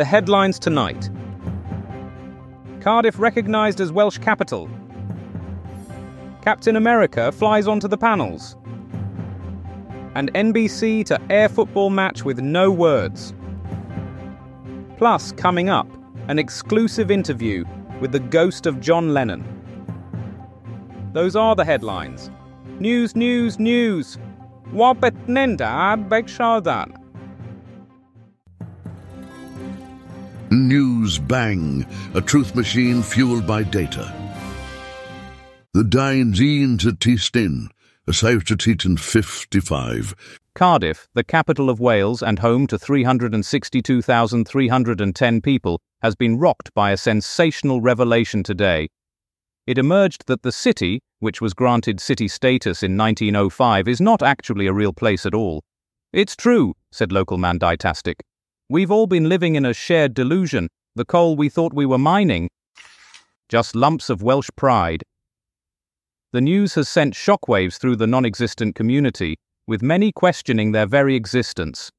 The headlines tonight Cardiff recognised as Welsh capital. Captain America flies onto the panels. And NBC to air football match with no words. Plus, coming up, an exclusive interview with the ghost of John Lennon. Those are the headlines. News, news, news. Wabetnenda Bekshadan. News Bang, a truth machine fueled by data. The Dainzeen to Tistin, a safe to Titan 55. Cardiff, the capital of Wales and home to 362,310 people, has been rocked by a sensational revelation today. It emerged that the city, which was granted city status in 1905, is not actually a real place at all. It's true, said local man Ditastic. We've all been living in a shared delusion. The coal we thought we were mining. Just lumps of Welsh pride. The news has sent shockwaves through the non existent community, with many questioning their very existence.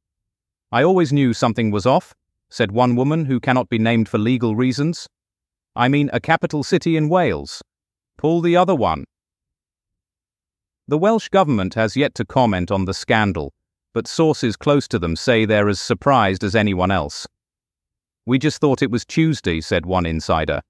I always knew something was off, said one woman who cannot be named for legal reasons. I mean a capital city in Wales. Pull the other one. The Welsh Government has yet to comment on the scandal, but sources close to them say they're as surprised as anyone else. We just thought it was Tuesday, said one insider.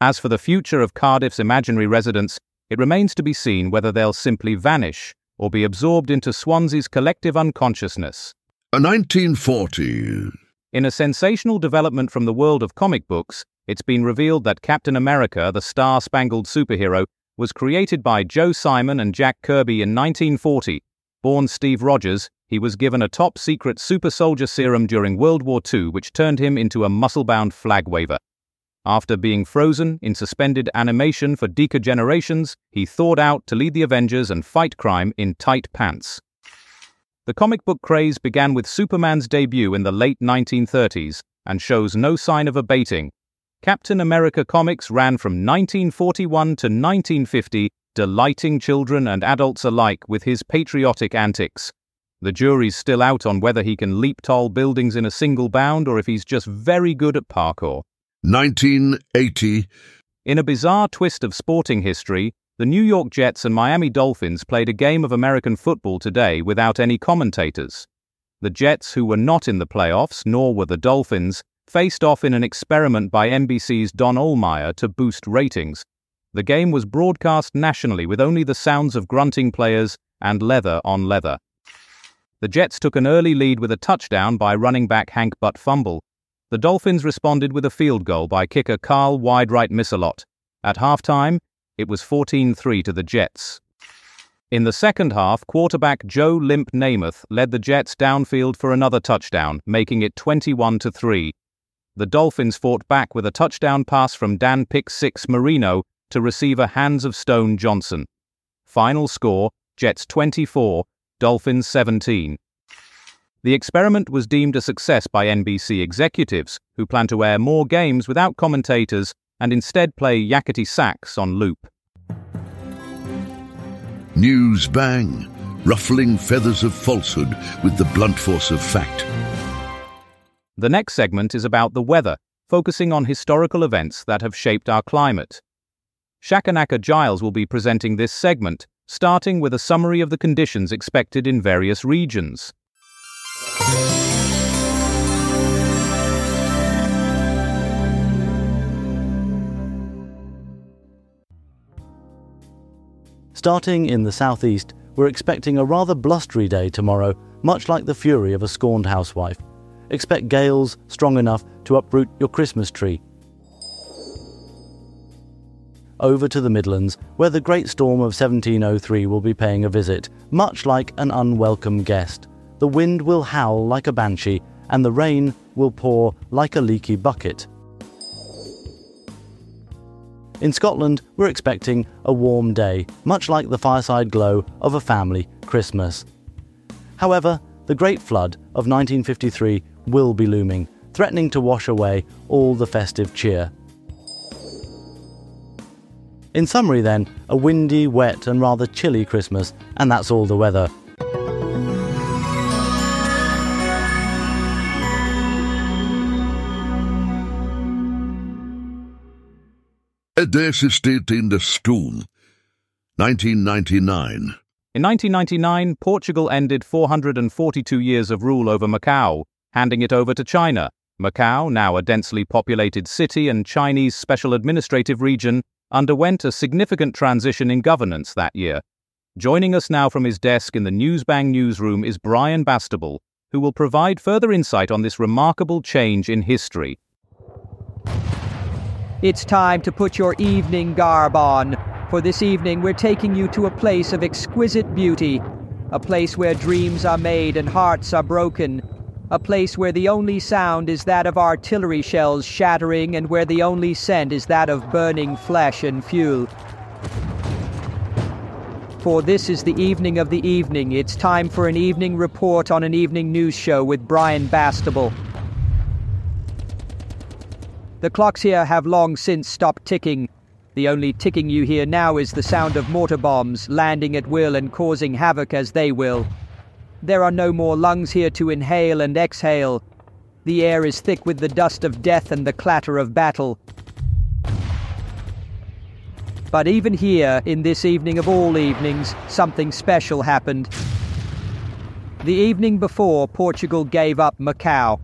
As for the future of Cardiff's imaginary residents, it remains to be seen whether they'll simply vanish or be absorbed into Swansea's collective unconsciousness. A 1940. In a sensational development from the world of comic books, it's been revealed that Captain America, the star spangled superhero, was created by Joe Simon and Jack Kirby in 1940 Born Steve Rogers, he was given a top secret super soldier serum during World War II, which turned him into a muscle bound flag waver. After being frozen in suspended animation for deca-generations, he thawed out to lead the Avengers and fight crime in tight pants. The comic book craze began with Superman's debut in the late 1930s and shows no sign of abating. Captain America comics ran from 1941 to 1950 delighting children and adults alike with his patriotic antics. The jury's still out on whether he can leap tall buildings in a single bound or if he's just very good at parkour. 1980. In a bizarre twist of sporting history, the New York Jets and Miami Dolphins played a game of American football today without any commentators. The Jets, who were not in the playoffs, nor were the Dolphins, faced off in an experiment by NBC's Don Ohlmeyer to boost ratings. The game was broadcast nationally with only the sounds of grunting players and leather on leather. The Jets took an early lead with a touchdown by running back Hank Butt fumble. The Dolphins responded with a field goal by kicker Carl Wide Right Missalot. At halftime, it was 14 3 to the Jets. In the second half, quarterback Joe Limp Namath led the Jets downfield for another touchdown, making it 21 3. The Dolphins fought back with a touchdown pass from Dan Pick 6 Marino to receiver Hands of Stone Johnson. Final score Jets 24, Dolphins 17. The experiment was deemed a success by NBC executives, who plan to air more games without commentators and instead play yakety sax on loop. News bang, ruffling feathers of falsehood with the blunt force of fact. The next segment is about the weather, focusing on historical events that have shaped our climate. Shakanaka Giles will be presenting this segment, starting with a summary of the conditions expected in various regions. Starting in the southeast, we're expecting a rather blustery day tomorrow, much like the fury of a scorned housewife. Expect gales strong enough to uproot your Christmas tree over to the Midlands, where the Great Storm of 1703 will be paying a visit, much like an unwelcome guest. The wind will howl like a banshee, and the rain will pour like a leaky bucket. In Scotland, we're expecting a warm day, much like the fireside glow of a family Christmas. However, the Great Flood of 1953 will be looming, threatening to wash away all the festive cheer. In summary, then, a windy, wet, and rather chilly Christmas, and that's all the weather. In 1999. In 1999, Portugal ended 442 years of rule over Macau, handing it over to China. Macau, now a densely populated city and Chinese special administrative region, underwent a significant transition in governance that year. Joining us now from his desk in the Newsbang newsroom is Brian Bastable, who will provide further insight on this remarkable change in history. It's time to put your evening garb on. For this evening, we're taking you to a place of exquisite beauty, a place where dreams are made and hearts are broken, a place where the only sound is that of artillery shells shattering and where the only scent is that of burning flesh and fuel. For this is the evening of the evening. It's time for an evening report on an evening news show with Brian Bastable. The clocks here have long since stopped ticking. The only ticking you hear now is the sound of mortar bombs landing at will and causing havoc as they will. There are no more lungs here to inhale and exhale. The air is thick with the dust of death and the clatter of battle. But even here, in this evening of all evenings, something special happened. The evening before, Portugal gave up Macau.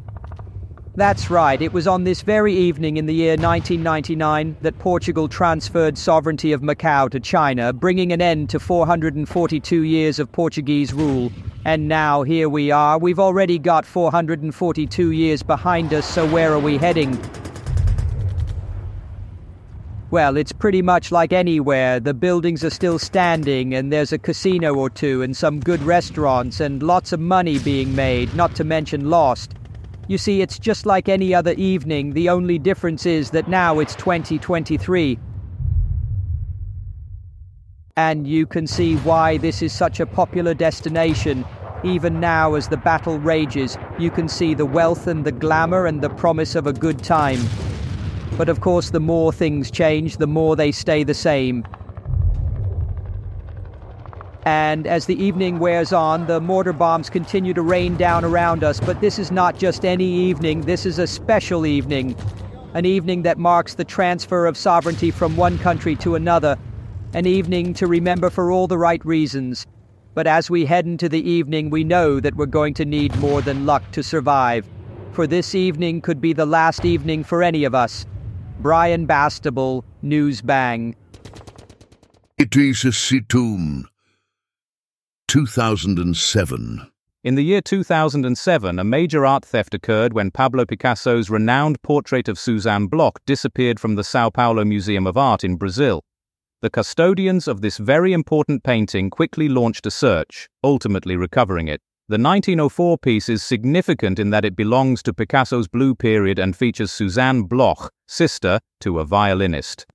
That's right, it was on this very evening in the year 1999 that Portugal transferred sovereignty of Macau to China, bringing an end to 442 years of Portuguese rule. And now here we are, we've already got 442 years behind us, so where are we heading? Well, it's pretty much like anywhere. The buildings are still standing, and there's a casino or two, and some good restaurants, and lots of money being made, not to mention lost. You see, it's just like any other evening. The only difference is that now it's 2023. And you can see why this is such a popular destination. Even now, as the battle rages, you can see the wealth and the glamour and the promise of a good time. But of course, the more things change, the more they stay the same. And as the evening wears on, the mortar bombs continue to rain down around us. But this is not just any evening, this is a special evening. An evening that marks the transfer of sovereignty from one country to another. An evening to remember for all the right reasons. But as we head into the evening, we know that we're going to need more than luck to survive. For this evening could be the last evening for any of us. Brian Bastable, News Bang. It is a situm. 2007. In the year 2007, a major art theft occurred when Pablo Picasso's renowned portrait of Suzanne Bloch disappeared from the Sao Paulo Museum of Art in Brazil. The custodians of this very important painting quickly launched a search, ultimately recovering it. The 1904 piece is significant in that it belongs to Picasso's Blue Period and features Suzanne Bloch, sister to a violinist.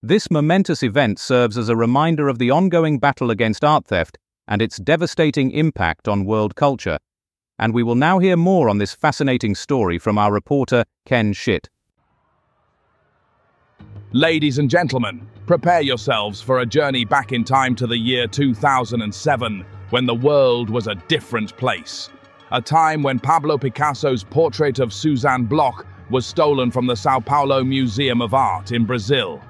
This momentous event serves as a reminder of the ongoing battle against art theft and its devastating impact on world culture. And we will now hear more on this fascinating story from our reporter, Ken Schitt. Ladies and gentlemen, prepare yourselves for a journey back in time to the year 2007, when the world was a different place. A time when Pablo Picasso's portrait of Suzanne Bloch was stolen from the Sao Paulo Museum of Art in Brazil.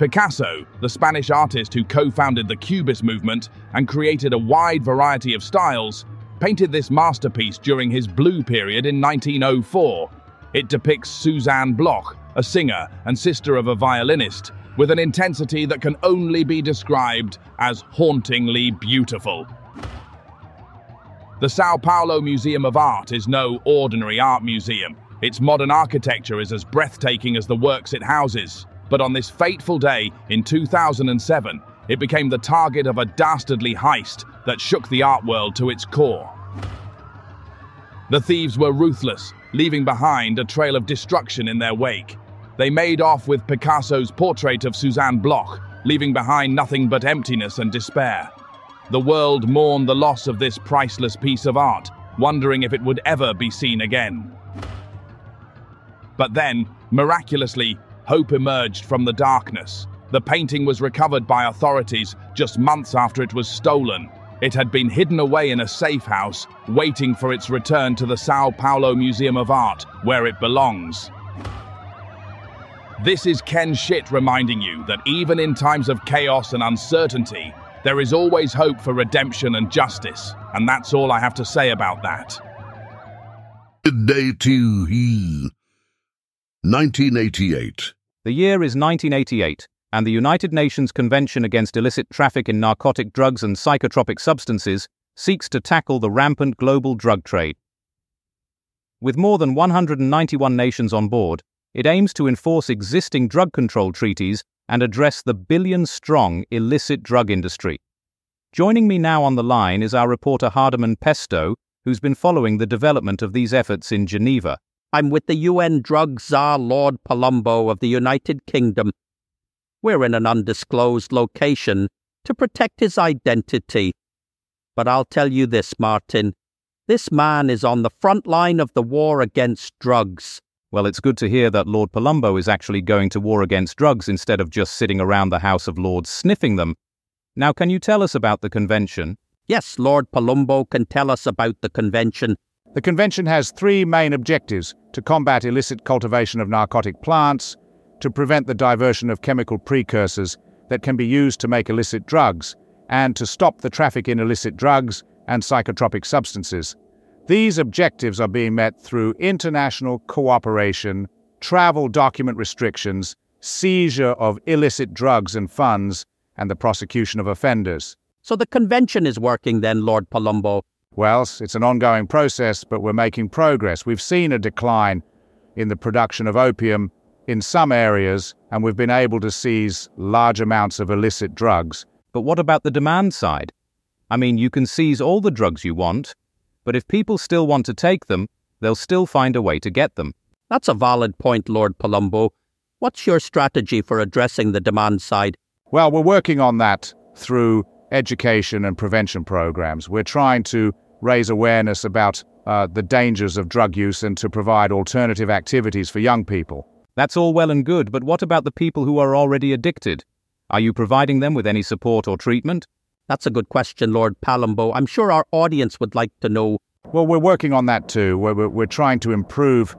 Picasso, the Spanish artist who co founded the Cubist movement and created a wide variety of styles, painted this masterpiece during his Blue period in 1904. It depicts Suzanne Bloch, a singer and sister of a violinist, with an intensity that can only be described as hauntingly beautiful. The Sao Paulo Museum of Art is no ordinary art museum. Its modern architecture is as breathtaking as the works it houses. But on this fateful day in 2007, it became the target of a dastardly heist that shook the art world to its core. The thieves were ruthless, leaving behind a trail of destruction in their wake. They made off with Picasso's portrait of Suzanne Bloch, leaving behind nothing but emptiness and despair. The world mourned the loss of this priceless piece of art, wondering if it would ever be seen again. But then, miraculously, hope emerged from the darkness. The painting was recovered by authorities just months after it was stolen. It had been hidden away in a safe house, waiting for its return to the Sao Paulo Museum of Art, where it belongs. This is Ken Shit reminding you that even in times of chaos and uncertainty, there is always hope for redemption and justice. And that's all I have to say about that. Day to he. 1988. The year is 1988, and the United Nations Convention Against Illicit Traffic in Narcotic Drugs and Psychotropic Substances seeks to tackle the rampant global drug trade. With more than 191 nations on board, it aims to enforce existing drug control treaties and address the billion strong illicit drug industry. Joining me now on the line is our reporter Hardiman Pesto, who's been following the development of these efforts in Geneva. I'm with the UN drug czar Lord Palumbo of the United Kingdom. We're in an undisclosed location to protect his identity. But I'll tell you this, Martin. This man is on the front line of the war against drugs. Well, it's good to hear that Lord Palumbo is actually going to war against drugs instead of just sitting around the House of Lords sniffing them. Now, can you tell us about the convention? Yes, Lord Palumbo can tell us about the convention. The convention has three main objectives to combat illicit cultivation of narcotic plants, to prevent the diversion of chemical precursors that can be used to make illicit drugs, and to stop the traffic in illicit drugs and psychotropic substances. These objectives are being met through international cooperation, travel document restrictions, seizure of illicit drugs and funds, and the prosecution of offenders. So the convention is working then, Lord Palumbo. Well, it's an ongoing process, but we're making progress. We've seen a decline in the production of opium in some areas, and we've been able to seize large amounts of illicit drugs. But what about the demand side? I mean, you can seize all the drugs you want, but if people still want to take them, they'll still find a way to get them. That's a valid point, Lord Palumbo. What's your strategy for addressing the demand side? Well, we're working on that through education and prevention programs. We're trying to raise awareness about uh, the dangers of drug use and to provide alternative activities for young people. That's all well and good, but what about the people who are already addicted? Are you providing them with any support or treatment? That's a good question, Lord Palumbo. I'm sure our audience would like to know. Well, we're working on that too. We're, we're, we're trying to improve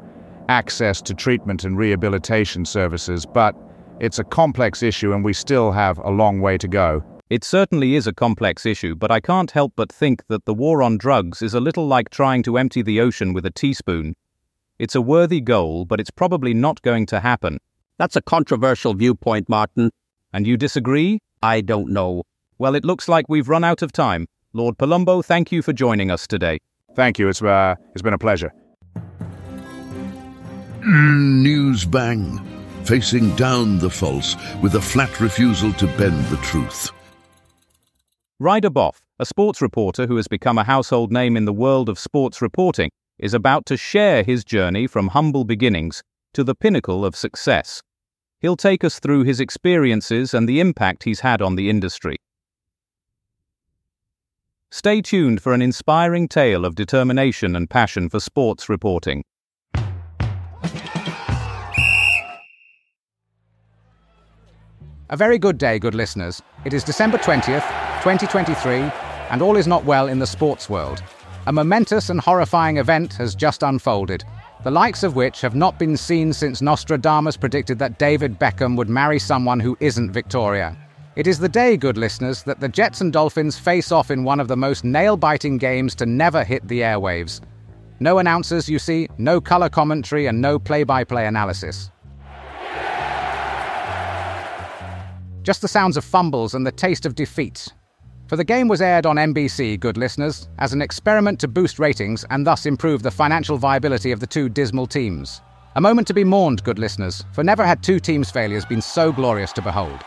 access to treatment and rehabilitation services, but it's a complex issue and we still have a long way to go. It certainly is a complex issue, but I can't help but think that the war on drugs is a little like trying to empty the ocean with a teaspoon. It's a worthy goal, but it's probably not going to happen. That's a controversial viewpoint, Martin. And you disagree? I don't know. Well, it looks like we've run out of time. Lord Palumbo, thank you for joining us today. Thank you. It's, uh, it's been a pleasure. News bang. Facing down the false with a flat refusal to bend the truth. Ryder Boff, a sports reporter who has become a household name in the world of sports reporting, is about to share his journey from humble beginnings to the pinnacle of success. He'll take us through his experiences and the impact he's had on the industry. Stay tuned for an inspiring tale of determination and passion for sports reporting. A very good day, good listeners. It is December 20th, 2023, and all is not well in the sports world. A momentous and horrifying event has just unfolded, the likes of which have not been seen since Nostradamus predicted that David Beckham would marry someone who isn't Victoria. It is the day, good listeners, that the Jets and Dolphins face off in one of the most nail biting games to never hit the airwaves. No announcers, you see, no colour commentary, and no play by play analysis. Just the sounds of fumbles and the taste of defeat. For the game was aired on NBC, good listeners, as an experiment to boost ratings and thus improve the financial viability of the two dismal teams. A moment to be mourned, good listeners, for never had two teams' failures been so glorious to behold.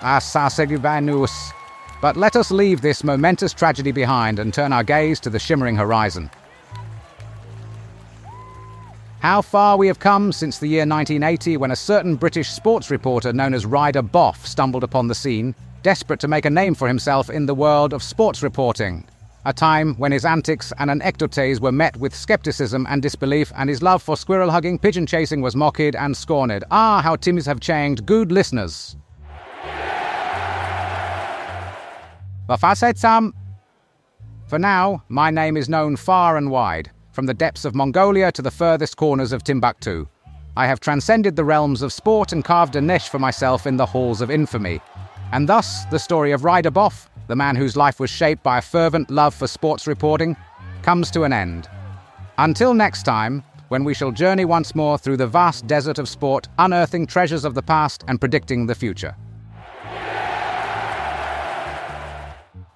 Ah, Asasegivanus. But let us leave this momentous tragedy behind and turn our gaze to the shimmering horizon. How far we have come since the year 1980 when a certain British sports reporter known as Ryder Boff stumbled upon the scene, desperate to make a name for himself in the world of sports reporting. A time when his antics and anecdotes were met with skepticism and disbelief, and his love for squirrel hugging, pigeon chasing was mocked and scorned. Ah, how times have changed, good listeners. For now, my name is known far and wide from the depths of Mongolia to the furthest corners of Timbuktu. I have transcended the realms of sport and carved a niche for myself in the halls of infamy. And thus, the story of Ryder Boff, the man whose life was shaped by a fervent love for sports reporting, comes to an end. Until next time, when we shall journey once more through the vast desert of sport, unearthing treasures of the past and predicting the future.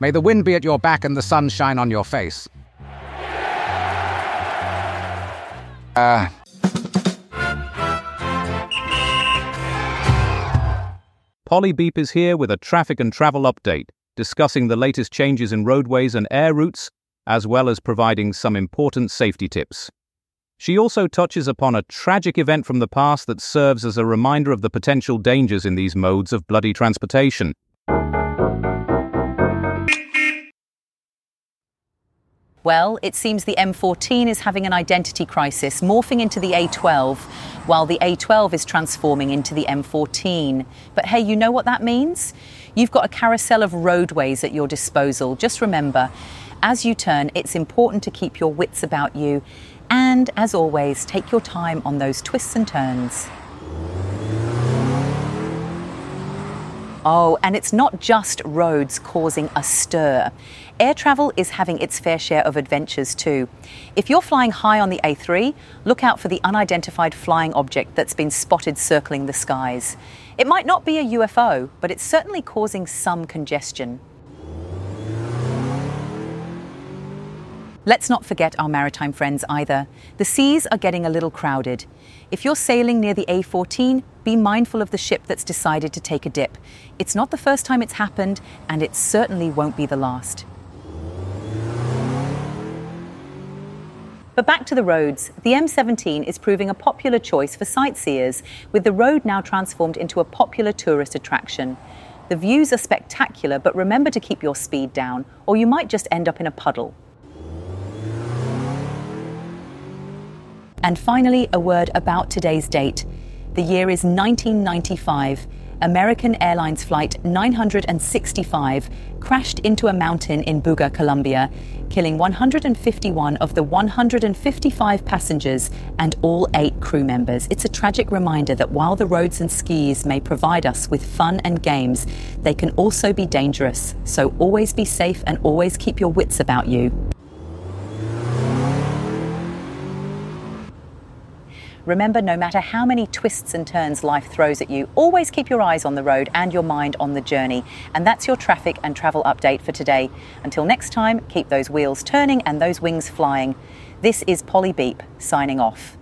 May the wind be at your back and the sun shine on your face. Uh, Polly Beep is here with a traffic and travel update, discussing the latest changes in roadways and air routes, as well as providing some important safety tips. She also touches upon a tragic event from the past that serves as a reminder of the potential dangers in these modes of bloody transportation. Well, it seems the M14 is having an identity crisis, morphing into the A12, while the A12 is transforming into the M14. But hey, you know what that means? You've got a carousel of roadways at your disposal. Just remember, as you turn, it's important to keep your wits about you. And as always, take your time on those twists and turns. Oh, and it's not just roads causing a stir. Air travel is having its fair share of adventures too. If you're flying high on the A3, look out for the unidentified flying object that's been spotted circling the skies. It might not be a UFO, but it's certainly causing some congestion. Let's not forget our maritime friends either. The seas are getting a little crowded. If you're sailing near the A14, be mindful of the ship that's decided to take a dip. It's not the first time it's happened, and it certainly won't be the last. But back to the roads. The M17 is proving a popular choice for sightseers, with the road now transformed into a popular tourist attraction. The views are spectacular, but remember to keep your speed down, or you might just end up in a puddle. And finally, a word about today's date. The year is 1995. American Airlines Flight 965 crashed into a mountain in Buga, Colombia, killing 151 of the 155 passengers and all eight crew members. It's a tragic reminder that while the roads and skis may provide us with fun and games, they can also be dangerous. So always be safe and always keep your wits about you. Remember, no matter how many twists and turns life throws at you, always keep your eyes on the road and your mind on the journey. And that's your traffic and travel update for today. Until next time, keep those wheels turning and those wings flying. This is Polly Beep signing off.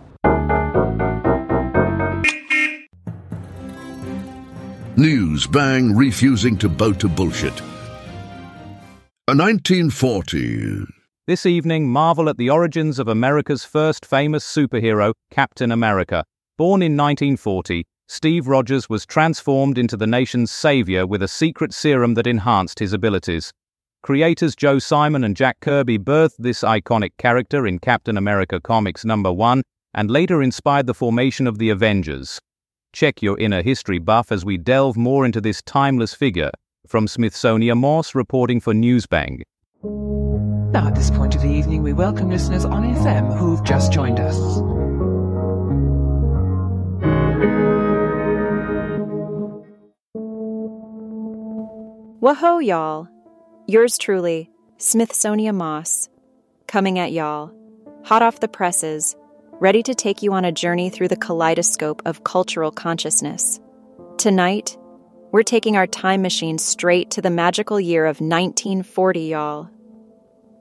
News bang refusing to bow to bullshit. A 1940. This evening, marvel at the origins of America's first famous superhero, Captain America. Born in 1940, Steve Rogers was transformed into the nation's savior with a secret serum that enhanced his abilities. Creators Joe Simon and Jack Kirby birthed this iconic character in Captain America Comics number 1 and later inspired the formation of the Avengers. Check your inner history buff as we delve more into this timeless figure. From Smithsonian Morse reporting for Newsbang. Now, at this point of the evening, we welcome listeners on FM who've just joined us. Whoa, y'all. Yours truly, Smithsonian Moss, coming at y'all, hot off the presses, ready to take you on a journey through the kaleidoscope of cultural consciousness. Tonight, we're taking our time machine straight to the magical year of 1940, y'all.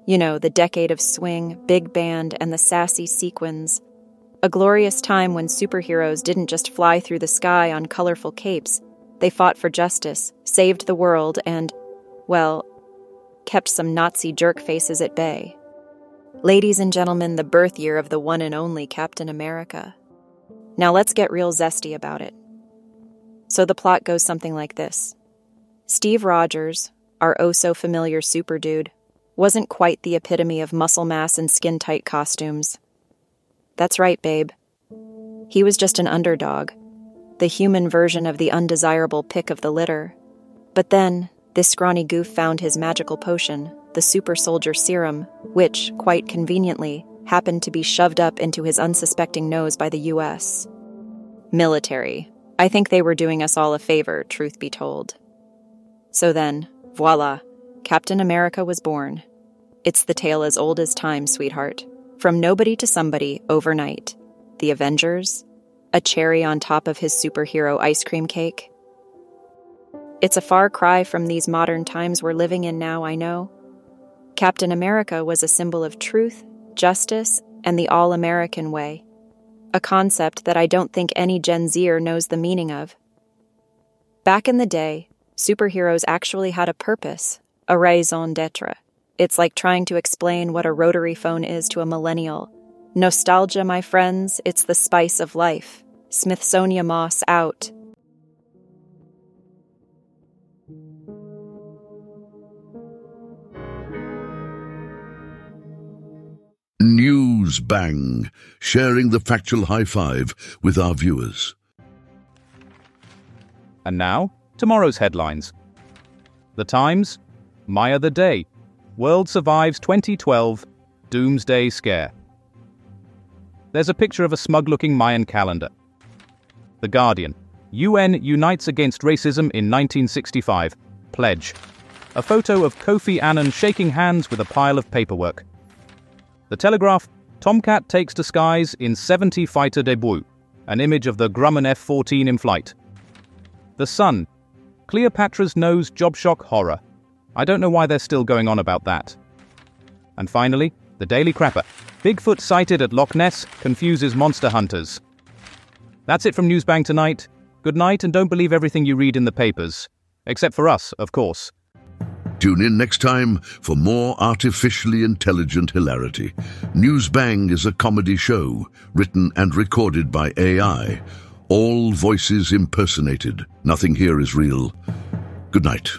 You know, the decade of swing, big band, and the sassy sequins. A glorious time when superheroes didn't just fly through the sky on colorful capes. They fought for justice, saved the world, and, well, kept some Nazi jerk faces at bay. Ladies and gentlemen, the birth year of the one and only Captain America. Now let's get real zesty about it. So the plot goes something like this Steve Rogers, our oh so familiar super dude, wasn't quite the epitome of muscle mass and skin tight costumes. That's right, babe. He was just an underdog, the human version of the undesirable pick of the litter. But then, this scrawny goof found his magical potion, the super soldier serum, which, quite conveniently, happened to be shoved up into his unsuspecting nose by the US. Military. I think they were doing us all a favor, truth be told. So then, voila, Captain America was born. It's the tale as old as time, sweetheart. From nobody to somebody overnight. The Avengers, a cherry on top of his superhero ice cream cake. It's a far cry from these modern times we're living in now, I know. Captain America was a symbol of truth, justice, and the all American way. A concept that I don't think any Gen Zer knows the meaning of. Back in the day, superheroes actually had a purpose, a raison d'etre. It's like trying to explain what a rotary phone is to a millennial. Nostalgia, my friends, it's the spice of life. Smithsonian Moss out. News Bang, sharing the factual high five with our viewers. And now, tomorrow's headlines. The Times, Maya the Day, World Survives 2012, Doomsday Scare. There's a picture of a smug looking Mayan calendar. The Guardian, UN unites against racism in 1965, pledge. A photo of Kofi Annan shaking hands with a pile of paperwork. The Telegraph, Tomcat takes to skies in 70 fighter debut, an image of the Grumman F 14 in flight. The Sun, Cleopatra's nose job shock horror. I don't know why they're still going on about that. And finally, the Daily Crapper. Bigfoot sighted at Loch Ness confuses monster hunters. That's it from Newsbang tonight. Good night and don't believe everything you read in the papers. Except for us, of course. Tune in next time for more artificially intelligent hilarity. Newsbang is a comedy show written and recorded by AI. All voices impersonated. Nothing here is real. Good night.